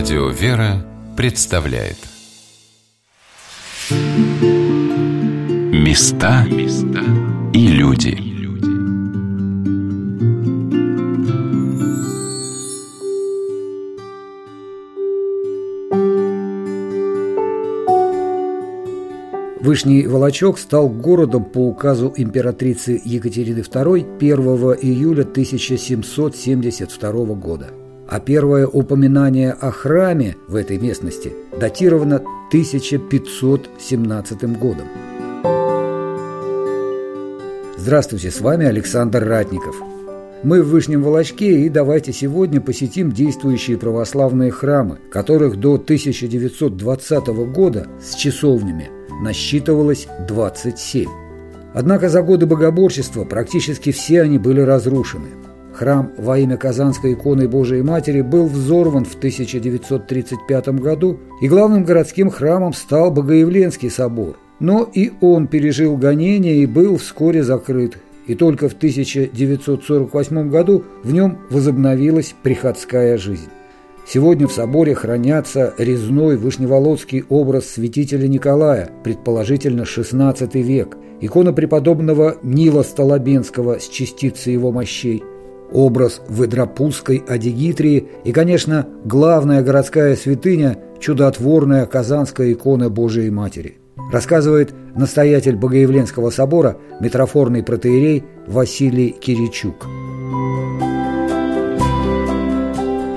Радио «Вера» представляет. Места и люди. Вышний Волочок стал городом по указу императрицы Екатерины II 1 июля 1772 года – а первое упоминание о храме в этой местности датировано 1517 годом. Здравствуйте, с вами Александр Ратников. Мы в Вышнем Волочке и давайте сегодня посетим действующие православные храмы, которых до 1920 года с часовнями насчитывалось 27. Однако за годы богоборчества практически все они были разрушены – Храм во имя Казанской иконы Божией Матери был взорван в 1935 году, и главным городским храмом стал Богоявленский собор. Но и он пережил гонения и был вскоре закрыт, и только в 1948 году в нем возобновилась приходская жизнь. Сегодня в соборе хранятся резной вышневолодский образ святителя Николая, предположительно XVI век, икона преподобного Нила Столобенского с частицей его мощей, образ Выдропузской Адигитрии и, конечно, главная городская святыня – чудотворная Казанская икона Божией Матери. Рассказывает настоятель Богоявленского собора, митрофорный протеерей Василий Киричук.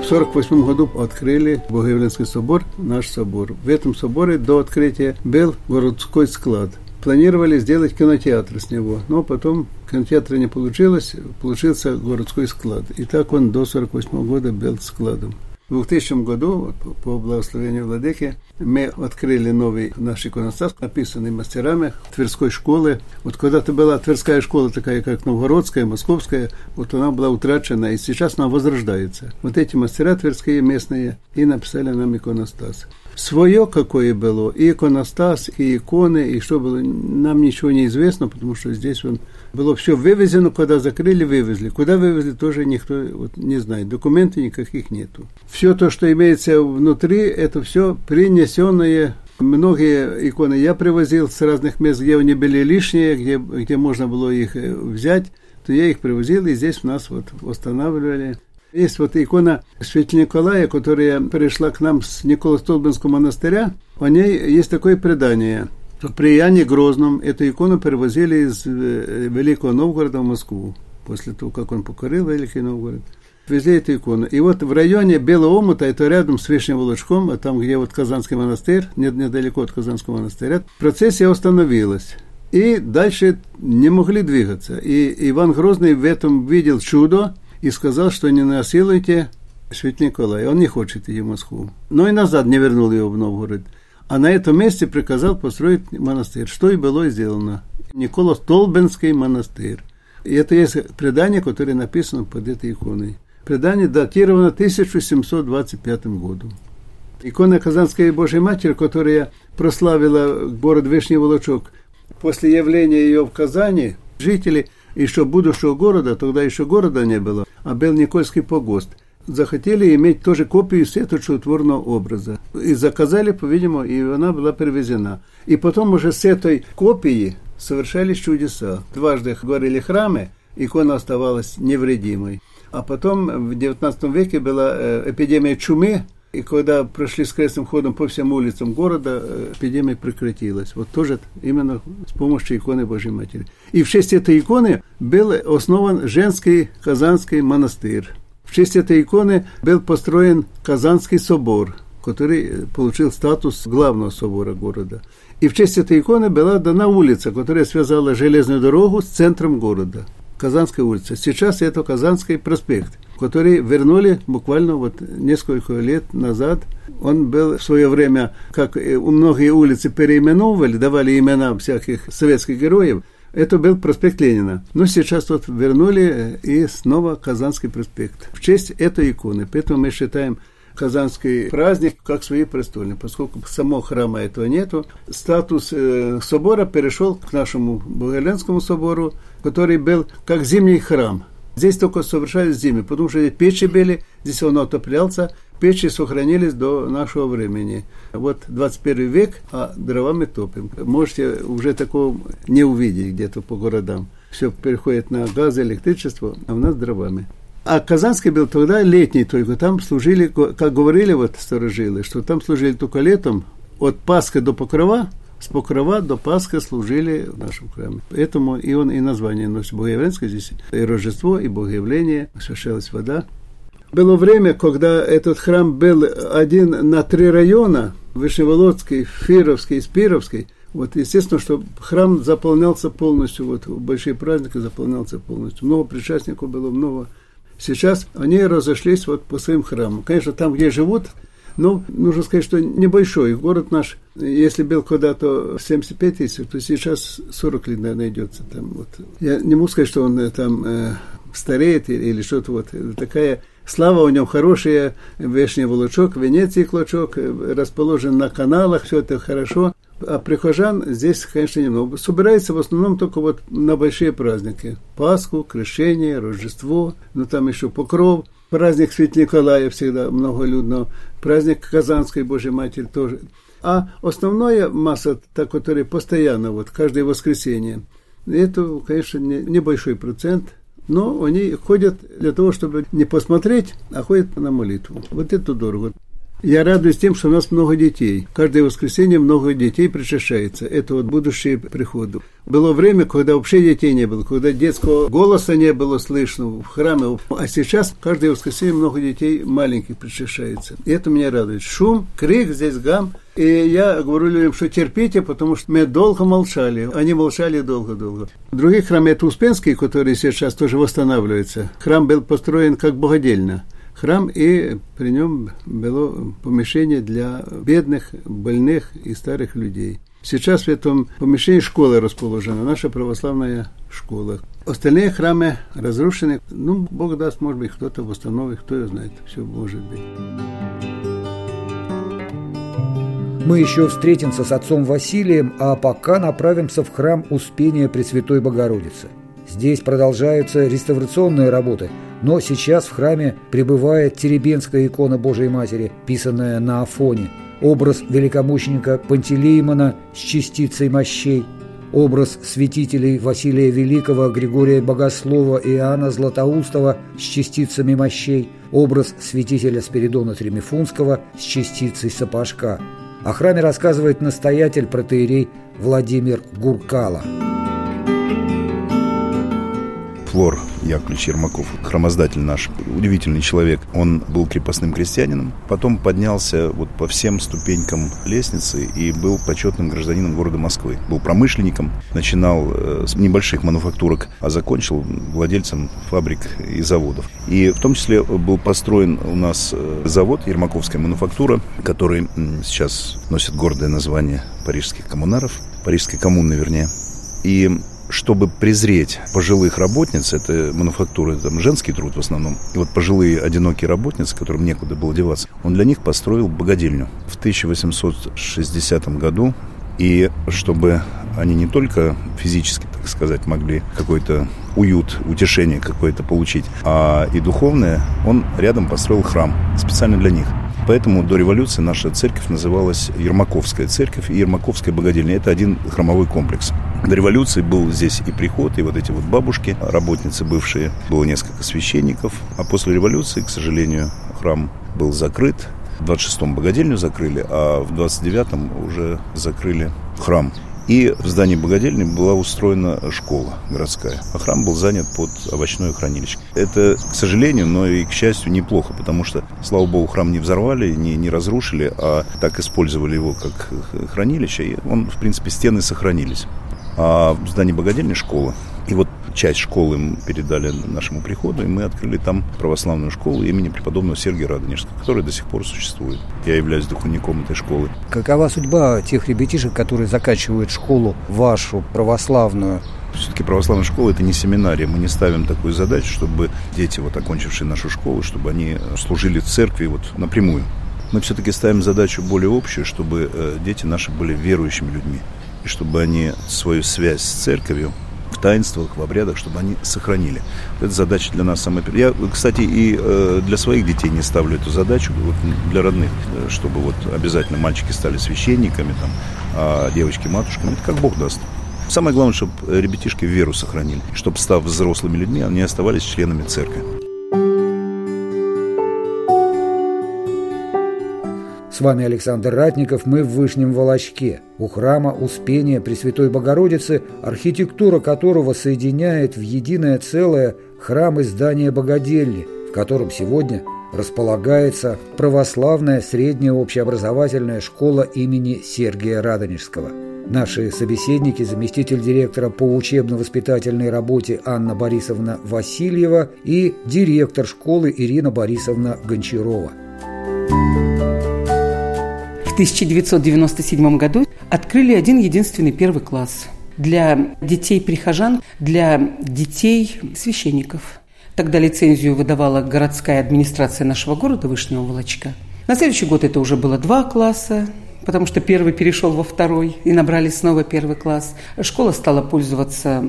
В 1948 году открыли Богоявленский собор, наш собор. В этом соборе до открытия был городской склад – планировали сделать кинотеатр с него, но потом кинотеатра не получилось, получился городской склад. И так он до 1948 года был складом. В 2000 году, по благословению Владыки, мы открыли новый наш иконостас, написанный мастерами Тверской школы. Вот когда-то была Тверская школа такая, как Новгородская, Московская, вот она была утрачена, и сейчас она возрождается. Вот эти мастера тверские местные и написали нам иконостас свое какое было, и иконостас, и иконы, и что было, нам ничего не известно, потому что здесь он было все вывезено, когда закрыли, вывезли. Куда вывезли, тоже никто вот, не знает. Документов никаких нету. Все то, что имеется внутри, это все принесенное Многие иконы я привозил с разных мест, где они были лишние, где, где можно было их э, взять, то я их привозил, и здесь у нас вот восстанавливали. Есть вот икона Святителя Николая, которая пришла к нам с Николо-Столбинского монастыря. О ней есть такое предание. При Яне Грозном эту икону перевозили из э, Великого Новгорода в Москву. После того, как он покорил Великий Новгород. Везли эту икону. И вот в районе Белого Омута, это рядом с Вишним Волочком, а там, где вот Казанский монастырь, недалеко от Казанского монастыря, процессия остановилась. И дальше не могли двигаться. И Иван Грозный в этом видел чудо, и сказал, что не насилуйте Свят Николая. Он не хочет идти в Москву. Но и назад не вернул его в Новгород. А на этом месте приказал построить монастырь, что и было сделано. Никола Толбенский монастырь. И это есть предание, которое написано под этой иконой. Предание датировано 1725 годом. Икона Казанской Божьей Матери, которая прославила город Вишний Волочок, после явления ее в Казани, жители еще будущего города, тогда еще города не было, а был Никольский погост, захотели иметь тоже копию этого чудотворного образа. И заказали, по-видимому, и она была привезена. И потом уже с этой копии совершались чудеса. Дважды говорили храмы, икона оставалась невредимой. А потом в XIX веке была э, эпидемия чумы, и когда прошли с крестным ходом по всем улицам города, э, эпидемия прекратилась. Вот тоже именно с помощью иконы Божьей Матери. И в честь этой иконы был основан женский Казанский монастырь. В честь этой иконы был построен Казанский собор, который получил статус главного собора города. И в честь этой иконы была дана улица, которая связала железную дорогу с центром города. Казанская улица. Сейчас это Казанский проспект который вернули буквально вот несколько лет назад. Он был в свое время, как у многие улицы переименовывали, давали имена всяких советских героев, это был проспект Ленина. Но сейчас вот вернули и снова Казанский проспект в честь этой иконы. Поэтому мы считаем казанский праздник как свои престольные, поскольку самого храма этого нету. Статус э, собора перешел к нашему Боголенскому собору, который был как зимний храм – Здесь только совершались зимы, потому что печи были, здесь он отоплялся, печи сохранились до нашего времени. Вот 21 век, а дровами топим. Можете уже такого не увидеть где-то по городам. Все переходит на газ, электричество, а у нас дровами. А Казанский был тогда летний только. Там служили, как говорили вот старожилы, что там служили только летом, от Пасхи до Покрова, с Покрова до Пасхи служили в нашем храме. Поэтому и он и название носит Богоявленское здесь. И Рождество, и Богоявление, освящалась вода. Было время, когда этот храм был один на три района, Вышневолодский, Фировский Спировский. Вот, естественно, что храм заполнялся полностью, вот, большие праздники заполнялся полностью. Много причастников было, много. Сейчас они разошлись вот по своим храмам. Конечно, там, где живут, ну, нужно сказать, что небольшой. Город наш, если был когда-то 75 тысяч, то сейчас 40 лет, наверное, идется там. Вот. Я не могу сказать, что он э, там э, стареет или что-то вот. Такая слава у него хорошая, Вешний Волочок, Венеции Клочок, э, расположен на каналах, все это хорошо. А прихожан здесь, конечно, немного. Собирается в основном только вот на большие праздники. Пасху, Крещение, Рождество, ну там еще Покров. Праздник Свят Николая всегда многолюдно. Праздник Казанской Божьей Матери тоже. А основная масса, та, которая постоянно, вот каждое воскресенье, это, конечно, не, небольшой процент, но они ходят для того, чтобы не посмотреть, а ходят на молитву. Вот это дорого. Я радуюсь тем, что у нас много детей. Каждое воскресенье много детей причащается. Это вот будущие приходы. Было время, когда вообще детей не было, когда детского голоса не было слышно в храме. А сейчас каждое воскресенье много детей маленьких причащается. И это меня радует. Шум, крик, здесь гам. И я говорю людям, что терпите, потому что мы долго молчали. Они молчали долго-долго. В других храмах, это Успенский, который сейчас тоже восстанавливается. Храм был построен как богодельно храм, и при нем было помещение для бедных, больных и старых людей. Сейчас в этом помещении школа расположена, наша православная школа. Остальные храмы разрушены. Ну, Бог даст, может быть, кто-то восстановит, кто ее знает. Все может быть. Мы еще встретимся с отцом Василием, а пока направимся в храм Успения Пресвятой Богородицы. Здесь продолжаются реставрационные работы – но сейчас в храме пребывает Теребенская икона Божией Матери, писанная на Афоне, образ великомученика Пантелеймона с частицей мощей, образ святителей Василия Великого, Григория Богослова и Иоанна Златоустова с частицами мощей, образ святителя Спиридона Тремифунского с частицей сапожка. О храме рассказывает настоятель протеерей Владимир Гуркала. Флор Яковлевич Ермаков, хромоздатель наш, удивительный человек. Он был крепостным крестьянином, потом поднялся вот по всем ступенькам лестницы и был почетным гражданином города Москвы. Был промышленником, начинал э, с небольших мануфактурок, а закончил владельцем фабрик и заводов. И в том числе был построен у нас э, завод Ермаковская мануфактура, который сейчас носит гордое название парижских коммунаров, парижской коммуны, вернее. И чтобы презреть пожилых работниц, это мануфактура, там женский труд в основном, и вот пожилые одинокие работницы, которым некуда было деваться, он для них построил богадельню в 1860 году. И чтобы они не только физически, так сказать, могли какой-то уют, утешение какое-то получить, а и духовное, он рядом построил храм специально для них. Поэтому до революции наша церковь называлась Ермаковская церковь и Ермаковская богадельня. Это один храмовой комплекс. До революции был здесь и приход, и вот эти вот бабушки, работницы бывшие. Было несколько священников. А после революции, к сожалению, храм был закрыт. В 26-м богадельню закрыли, а в 29-м уже закрыли храм. И в здании богадельни была устроена школа городская, а храм был занят под овощное хранилище. Это, к сожалению, но и к счастью, неплохо, потому что, слава богу, храм не взорвали, не, не разрушили, а так использовали его как хранилище, и он, в принципе, стены сохранились. А в здании богадельни школа. И вот часть школы мы передали нашему приходу, и мы открыли там православную школу имени преподобного Сергия Радонежского, которая до сих пор существует. Я являюсь духовником этой школы. Какова судьба тех ребятишек, которые заканчивают школу вашу православную? Все-таки православная школа – это не семинария. Мы не ставим такую задачу, чтобы дети, вот окончившие нашу школу, чтобы они служили в церкви вот напрямую. Мы все-таки ставим задачу более общую, чтобы э, дети наши были верующими людьми. И чтобы они свою связь с церковью в таинствах, в обрядах, чтобы они сохранили. Это задача для нас самая. Я, кстати, и э, для своих детей не ставлю эту задачу, вот для родных, э, чтобы вот обязательно мальчики стали священниками, там, а девочки матушками. Это как Бог даст. Самое главное, чтобы ребятишки веру сохранили, чтобы, став взрослыми людьми, они оставались членами церкви. С вами Александр Ратников, мы в Вышнем Волочке, у храма Успения Пресвятой Богородицы, архитектура которого соединяет в единое целое храм и здание Богодельни, в котором сегодня располагается православная средняя общеобразовательная школа имени Сергия Радонежского. Наши собеседники – заместитель директора по учебно-воспитательной работе Анна Борисовна Васильева и директор школы Ирина Борисовна Гончарова. В 1997 году открыли один единственный первый класс для детей-прихожан, для детей священников. Тогда лицензию выдавала городская администрация нашего города Вышнего Волочка. На следующий год это уже было два класса, потому что первый перешел во второй и набрали снова первый класс. Школа стала пользоваться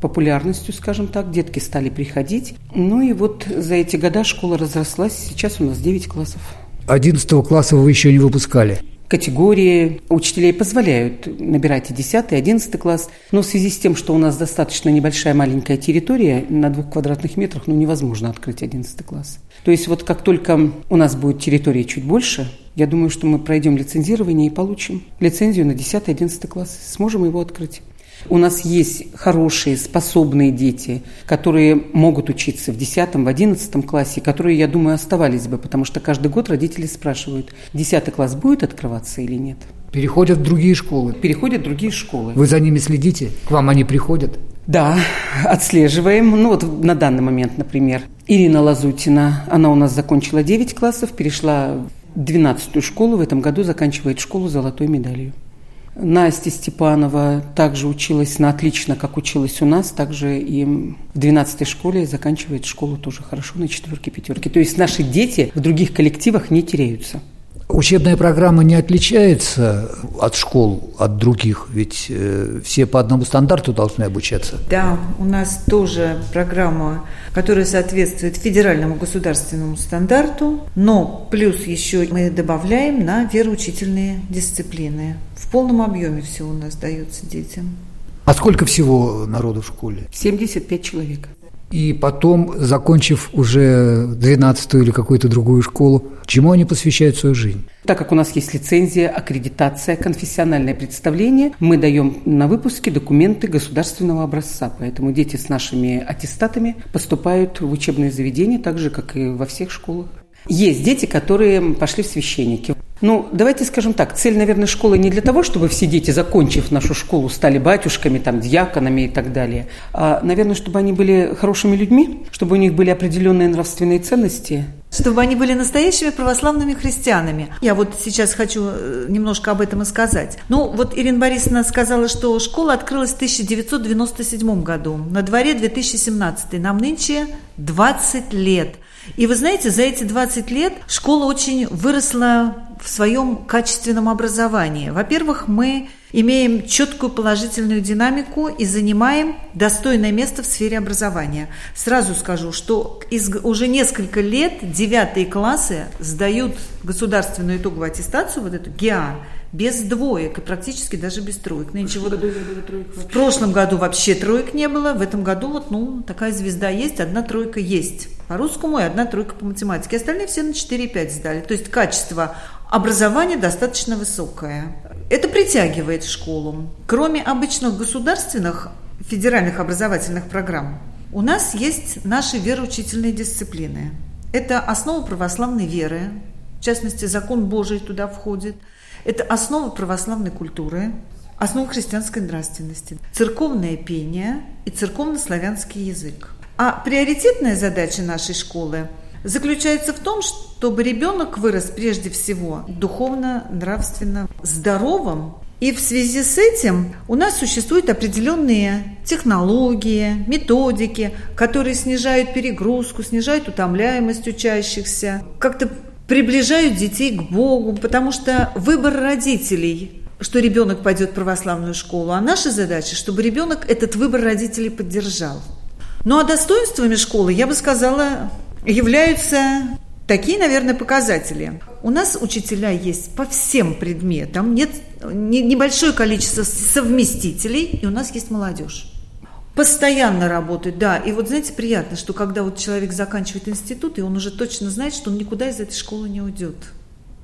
популярностью, скажем так, детки стали приходить. Ну и вот за эти года школа разрослась, сейчас у нас 9 классов. 11 класса вы еще не выпускали? Категории учителей позволяют набирать и 10, и 11 класс, но в связи с тем, что у нас достаточно небольшая маленькая территория, на двух квадратных метрах, ну, невозможно открыть 11 класс. То есть вот как только у нас будет территория чуть больше, я думаю, что мы пройдем лицензирование и получим лицензию на 10-11 класс, сможем его открыть. У нас есть хорошие, способные дети, которые могут учиться в 10, в 11 классе, которые, я думаю, оставались бы, потому что каждый год родители спрашивают, 10 класс будет открываться или нет. Переходят в другие школы. Переходят в другие школы. Вы за ними следите? К вам они приходят? Да, отслеживаем. Ну вот на данный момент, например, Ирина Лазутина, она у нас закончила 9 классов, перешла в 12 школу, в этом году заканчивает школу золотой медалью. Настя Степанова также училась на отлично, как училась у нас, также и в 12 школе заканчивает школу тоже хорошо на четверке, пятерке. То есть наши дети в других коллективах не теряются. Учебная программа не отличается от школ, от других, ведь э, все по одному стандарту должны обучаться. Да, у нас тоже программа, которая соответствует федеральному государственному стандарту, но плюс еще мы добавляем на вероучительные дисциплины. В полном объеме все у нас дается детям. А сколько всего народу в школе? 75 человек. И потом, закончив уже 12 или какую-то другую школу, чему они посвящают свою жизнь? Так как у нас есть лицензия, аккредитация, конфессиональное представление, мы даем на выпуске документы государственного образца. Поэтому дети с нашими аттестатами поступают в учебные заведения, так же, как и во всех школах. Есть дети, которые пошли в священники. Ну, давайте скажем так, цель, наверное, школы не для того, чтобы все дети, закончив нашу школу, стали батюшками, там, дьяконами и так далее, а, наверное, чтобы они были хорошими людьми, чтобы у них были определенные нравственные ценности. Чтобы они были настоящими православными христианами. Я вот сейчас хочу э, немножко об этом и сказать. Ну, вот Ирина Борисовна сказала, что школа открылась в 1997 году. На дворе 2017. Нам нынче 20 лет. И вы знаете, за эти 20 лет школа очень выросла в своем качественном образовании. Во-первых, мы имеем четкую положительную динамику и занимаем достойное место в сфере образования. Сразу скажу, что из, уже несколько лет девятые классы сдают государственную итоговую аттестацию, вот эту ГИА, без двоек и практически даже без троек. Нынче вот в прошлом году вообще троек не было, в этом году вот ну такая звезда есть, одна тройка есть по русскому и одна тройка по математике. Остальные все на 4,5 сдали. То есть качество образования достаточно высокое. Это притягивает школу. Кроме обычных государственных федеральных образовательных программ, у нас есть наши вероучительные дисциплины. Это основа православной веры, в частности, закон Божий туда входит – это основа православной культуры, основа христианской нравственности, церковное пение и церковно-славянский язык. А приоритетная задача нашей школы заключается в том, чтобы ребенок вырос прежде всего духовно, нравственно здоровым. И в связи с этим у нас существуют определенные технологии, методики, которые снижают перегрузку, снижают утомляемость учащихся, как-то приближают детей к Богу, потому что выбор родителей что ребенок пойдет в православную школу, а наша задача, чтобы ребенок этот выбор родителей поддержал. Ну а достоинствами школы, я бы сказала, являются такие, наверное, показатели. У нас учителя есть по всем предметам, нет небольшое количество совместителей, и у нас есть молодежь. Постоянно работает, да. И вот, знаете, приятно, что когда вот человек заканчивает институт, и он уже точно знает, что он никуда из этой школы не уйдет.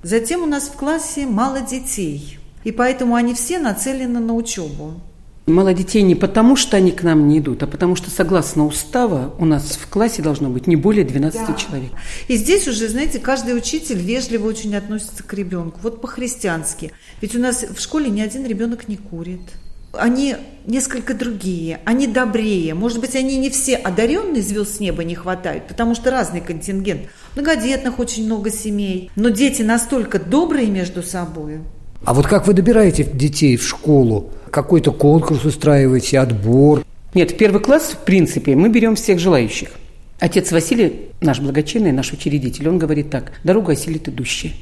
Затем у нас в классе мало детей, и поэтому они все нацелены на учебу. Мало детей не потому, что они к нам не идут, а потому что, согласно устава, у нас в классе должно быть не более 12 да. человек. И здесь уже, знаете, каждый учитель вежливо очень относится к ребенку. Вот по-христиански. Ведь у нас в школе ни один ребенок не курит. Они несколько другие, они добрее. Может быть, они не все одаренные, звезд с неба не хватает, потому что разный контингент. Многодетных очень много семей. Но дети настолько добрые между собой. А вот как вы добираете детей в школу? какой-то конкурс устраиваете, отбор? Нет, первый класс, в принципе, мы берем всех желающих. Отец Василий, наш благочинный, наш учредитель, он говорит так, дорога осилит идущие.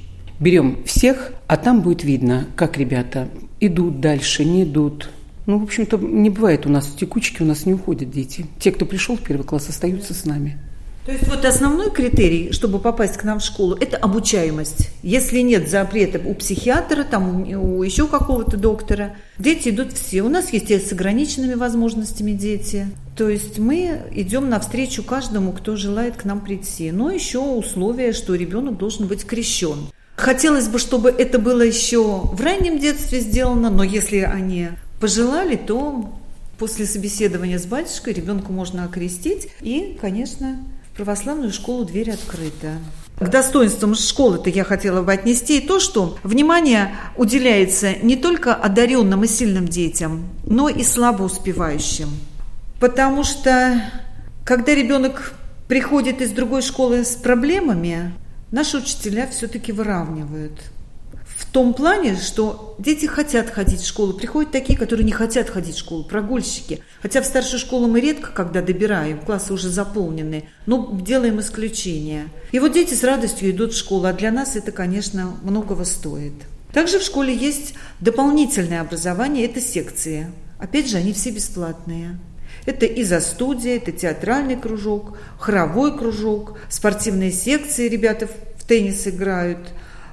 Берем всех, а там будет видно, как ребята идут дальше, не идут. Ну, в общем-то, не бывает у нас текучки, у нас не уходят дети. Те, кто пришел в первый класс, остаются с нами. То есть вот основной критерий, чтобы попасть к нам в школу, это обучаемость. Если нет запрета у психиатра, там у еще какого-то доктора, дети идут все. У нас есть и с ограниченными возможностями дети. То есть мы идем навстречу каждому, кто желает к нам прийти. Но еще условие, что ребенок должен быть крещен. Хотелось бы, чтобы это было еще в раннем детстве сделано, но если они пожелали, то после собеседования с батюшкой ребенку можно окрестить и, конечно, православную школу дверь открыта. К достоинствам школы-то я хотела бы отнести и то, что внимание уделяется не только одаренным и сильным детям, но и слабо успевающим. Потому что, когда ребенок приходит из другой школы с проблемами, наши учителя все-таки выравнивают – в том плане, что дети хотят ходить в школу. Приходят такие, которые не хотят ходить в школу, прогульщики. Хотя в старшую школу мы редко, когда добираем, классы уже заполнены, но делаем исключение. И вот дети с радостью идут в школу, а для нас это, конечно, многого стоит. Также в школе есть дополнительное образование, это секции. Опять же, они все бесплатные. Это и за студия, это театральный кружок, хоровой кружок, спортивные секции, ребята в теннис играют.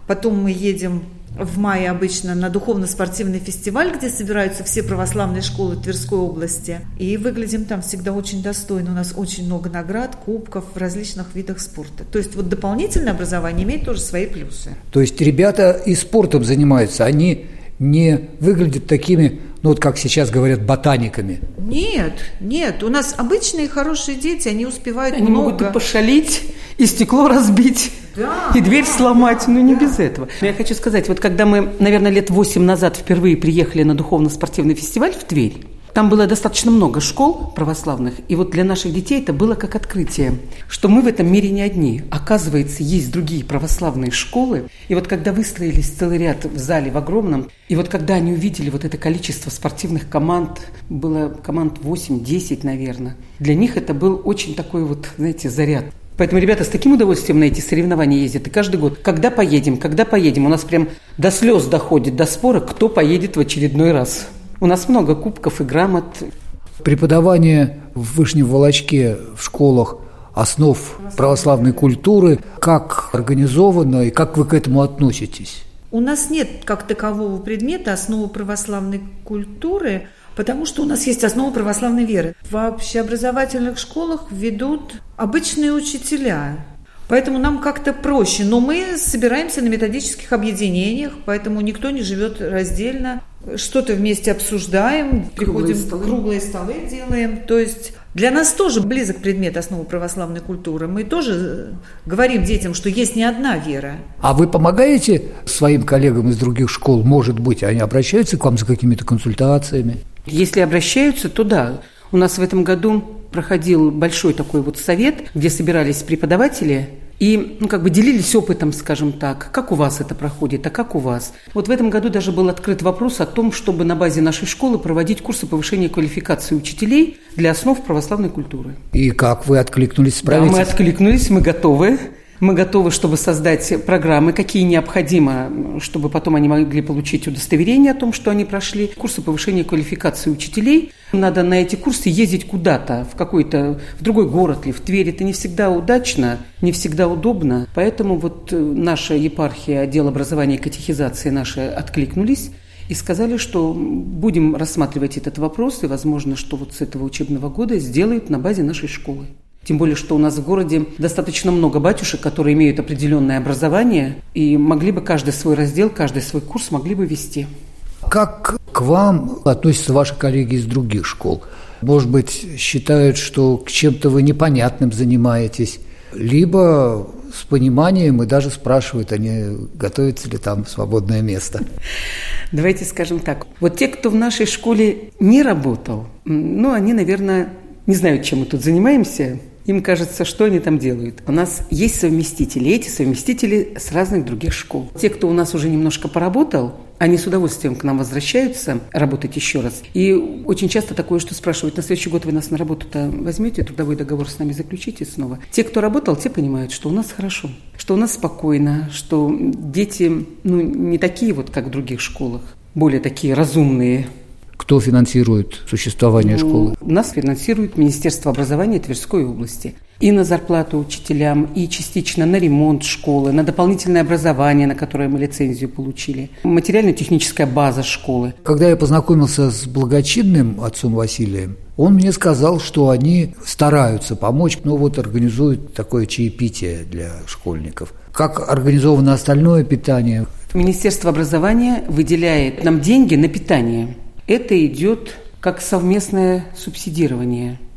Потом мы едем в мае обычно на духовно-спортивный фестиваль, где собираются все православные школы Тверской области. И выглядим там всегда очень достойно. У нас очень много наград, кубков в различных видах спорта. То есть вот дополнительное образование имеет тоже свои плюсы. То есть ребята и спортом занимаются, они не выглядят такими, ну вот как сейчас говорят, ботаниками. Нет, нет, у нас обычные хорошие дети, они успевают они много. могут и пошалить, и стекло разбить, да, и дверь сломать, но не да. без этого. Но я хочу сказать, вот когда мы, наверное, лет восемь назад впервые приехали на духовно-спортивный фестиваль в Тверь, там было достаточно много школ православных, и вот для наших детей это было как открытие, что мы в этом мире не одни. Оказывается, есть другие православные школы, и вот когда выстроились целый ряд в зале в огромном, и вот когда они увидели вот это количество спортивных команд, было команд 8-10, наверное, для них это был очень такой вот, знаете, заряд. Поэтому ребята с таким удовольствием на эти соревнования ездят. И каждый год, когда поедем, когда поедем, у нас прям до слез доходит, до спора, кто поедет в очередной раз. У нас много кубков и грамот. Преподавание в Вышнем Волочке в школах основ православной культуры, как организовано и как вы к этому относитесь? У нас нет как такового предмета основы православной культуры, потому что у нас есть основа православной веры. В общеобразовательных школах ведут обычные учителя, Поэтому нам как-то проще. Но мы собираемся на методических объединениях, поэтому никто не живет раздельно. Что-то вместе обсуждаем, круглые приходим, столы. круглые столы делаем. То есть для нас тоже близок предмет основы православной культуры. Мы тоже говорим детям, что есть не одна вера. А вы помогаете своим коллегам из других школ? Может быть, они обращаются к вам за какими-то консультациями? Если обращаются, то да. У нас в этом году проходил большой такой вот совет, где собирались преподаватели и, ну, как бы делились опытом, скажем так, как у вас это проходит, а как у вас. Вот в этом году даже был открыт вопрос о том, чтобы на базе нашей школы проводить курсы повышения квалификации учителей для основ православной культуры. И как вы откликнулись? Да, мы откликнулись, мы готовы. Мы готовы, чтобы создать программы, какие необходимо, чтобы потом они могли получить удостоверение о том, что они прошли. Курсы повышения квалификации учителей. Надо на эти курсы ездить куда-то, в какой-то, в другой город или в Тверь. Это не всегда удачно, не всегда удобно. Поэтому вот наша епархия, отдел образования и катехизации наши откликнулись и сказали, что будем рассматривать этот вопрос, и возможно, что вот с этого учебного года сделают на базе нашей школы. Тем более, что у нас в городе достаточно много батюшек, которые имеют определенное образование, и могли бы каждый свой раздел, каждый свой курс могли бы вести. Как к вам относятся ваши коллеги из других школ? Может быть, считают, что к чем-то вы непонятным занимаетесь, либо с пониманием и даже спрашивают, они готовится ли там свободное место. Давайте скажем так. Вот те, кто в нашей школе не работал, ну, они, наверное, не знают, чем мы тут занимаемся, им кажется, что они там делают. У нас есть совместители, эти совместители с разных других школ. Те, кто у нас уже немножко поработал, они с удовольствием к нам возвращаются работать еще раз. И очень часто такое, что спрашивают, на следующий год вы нас на работу-то возьмете, трудовой договор с нами заключите снова. Те, кто работал, те понимают, что у нас хорошо, что у нас спокойно, что дети ну, не такие вот, как в других школах, более такие разумные, кто финансирует существование ну, школы? Нас финансирует Министерство образования Тверской области и на зарплату учителям, и частично на ремонт школы, на дополнительное образование, на которое мы лицензию получили, материально-техническая база школы. Когда я познакомился с благочинным отцом Василием, он мне сказал, что они стараются помочь, но вот организуют такое чаепитие для школьников. Как организовано остальное питание? Министерство образования выделяет нам деньги на питание. Это идет как совместное субсидирование –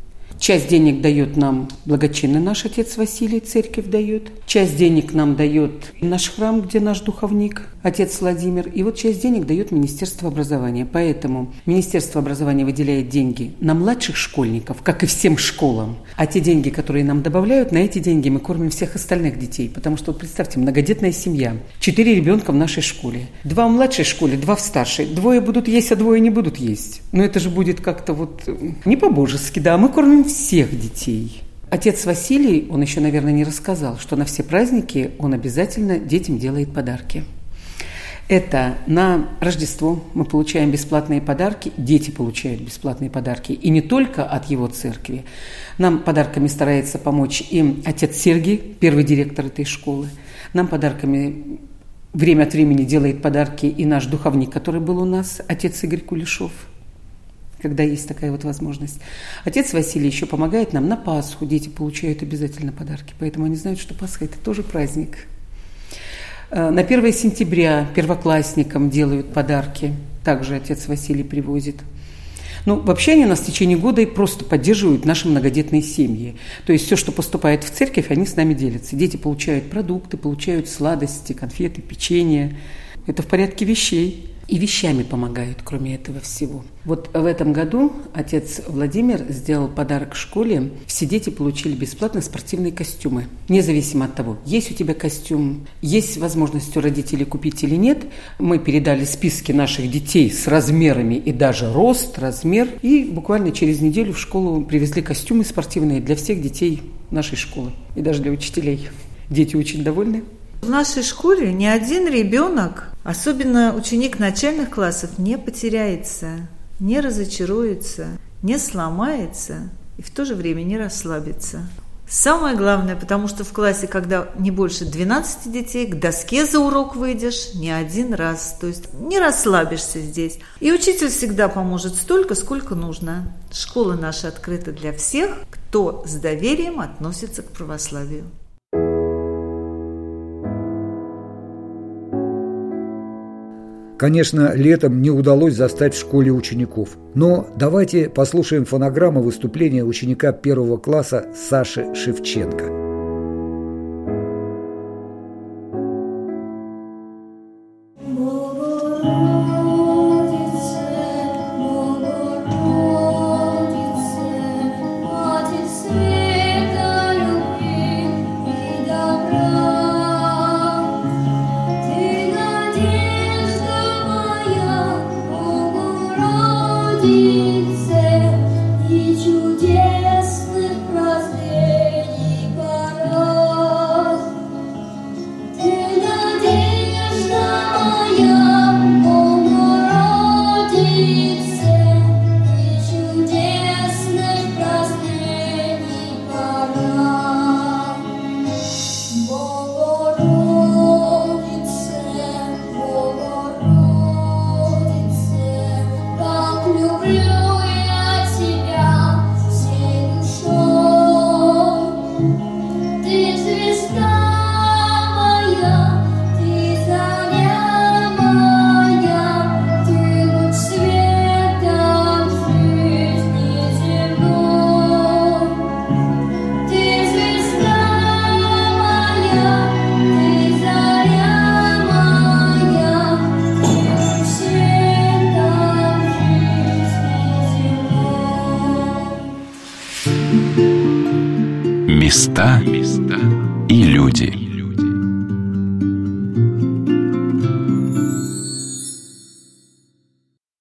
Часть денег дает нам благочинный наш отец Василий, церковь дает. Часть денег нам дает наш храм, где наш духовник, отец Владимир. И вот часть денег дает Министерство образования. Поэтому Министерство образования выделяет деньги на младших школьников, как и всем школам. А те деньги, которые нам добавляют, на эти деньги мы кормим всех остальных детей. Потому что, вот представьте, многодетная семья. Четыре ребенка в нашей школе. Два в младшей школе, два в старшей. Двое будут есть, а двое не будут есть. Но это же будет как-то вот не по-божески, да. Мы кормим всех детей. Отец Василий, он еще, наверное, не рассказал, что на все праздники он обязательно детям делает подарки. Это на Рождество мы получаем бесплатные подарки, дети получают бесплатные подарки. И не только от его церкви. Нам подарками старается помочь и отец Сергий, первый директор этой школы. Нам подарками время от времени делает подарки и наш духовник, который был у нас, отец Игорь Кулешов – когда есть такая вот возможность. Отец Василий еще помогает нам на Пасху. Дети получают обязательно подарки, поэтому они знают, что Пасха – это тоже праздник. Э, на 1 сентября первоклассникам делают подарки. Также отец Василий привозит. Ну, вообще они нас в течение года и просто поддерживают наши многодетные семьи. То есть все, что поступает в церковь, они с нами делятся. Дети получают продукты, получают сладости, конфеты, печенье. Это в порядке вещей и вещами помогают, кроме этого всего. Вот в этом году отец Владимир сделал подарок школе. Все дети получили бесплатно спортивные костюмы. Независимо от того, есть у тебя костюм, есть возможность у родителей купить или нет. Мы передали списки наших детей с размерами и даже рост, размер. И буквально через неделю в школу привезли костюмы спортивные для всех детей нашей школы и даже для учителей. Дети очень довольны. В нашей школе ни один ребенок, особенно ученик начальных классов, не потеряется, не разочаруется, не сломается и в то же время не расслабится. Самое главное, потому что в классе, когда не больше 12 детей, к доске за урок выйдешь не один раз. То есть не расслабишься здесь. И учитель всегда поможет столько, сколько нужно. Школа наша открыта для всех, кто с доверием относится к православию. Конечно, летом не удалось застать в школе учеников. Но давайте послушаем фонограмму выступления ученика первого класса Саши Шевченко.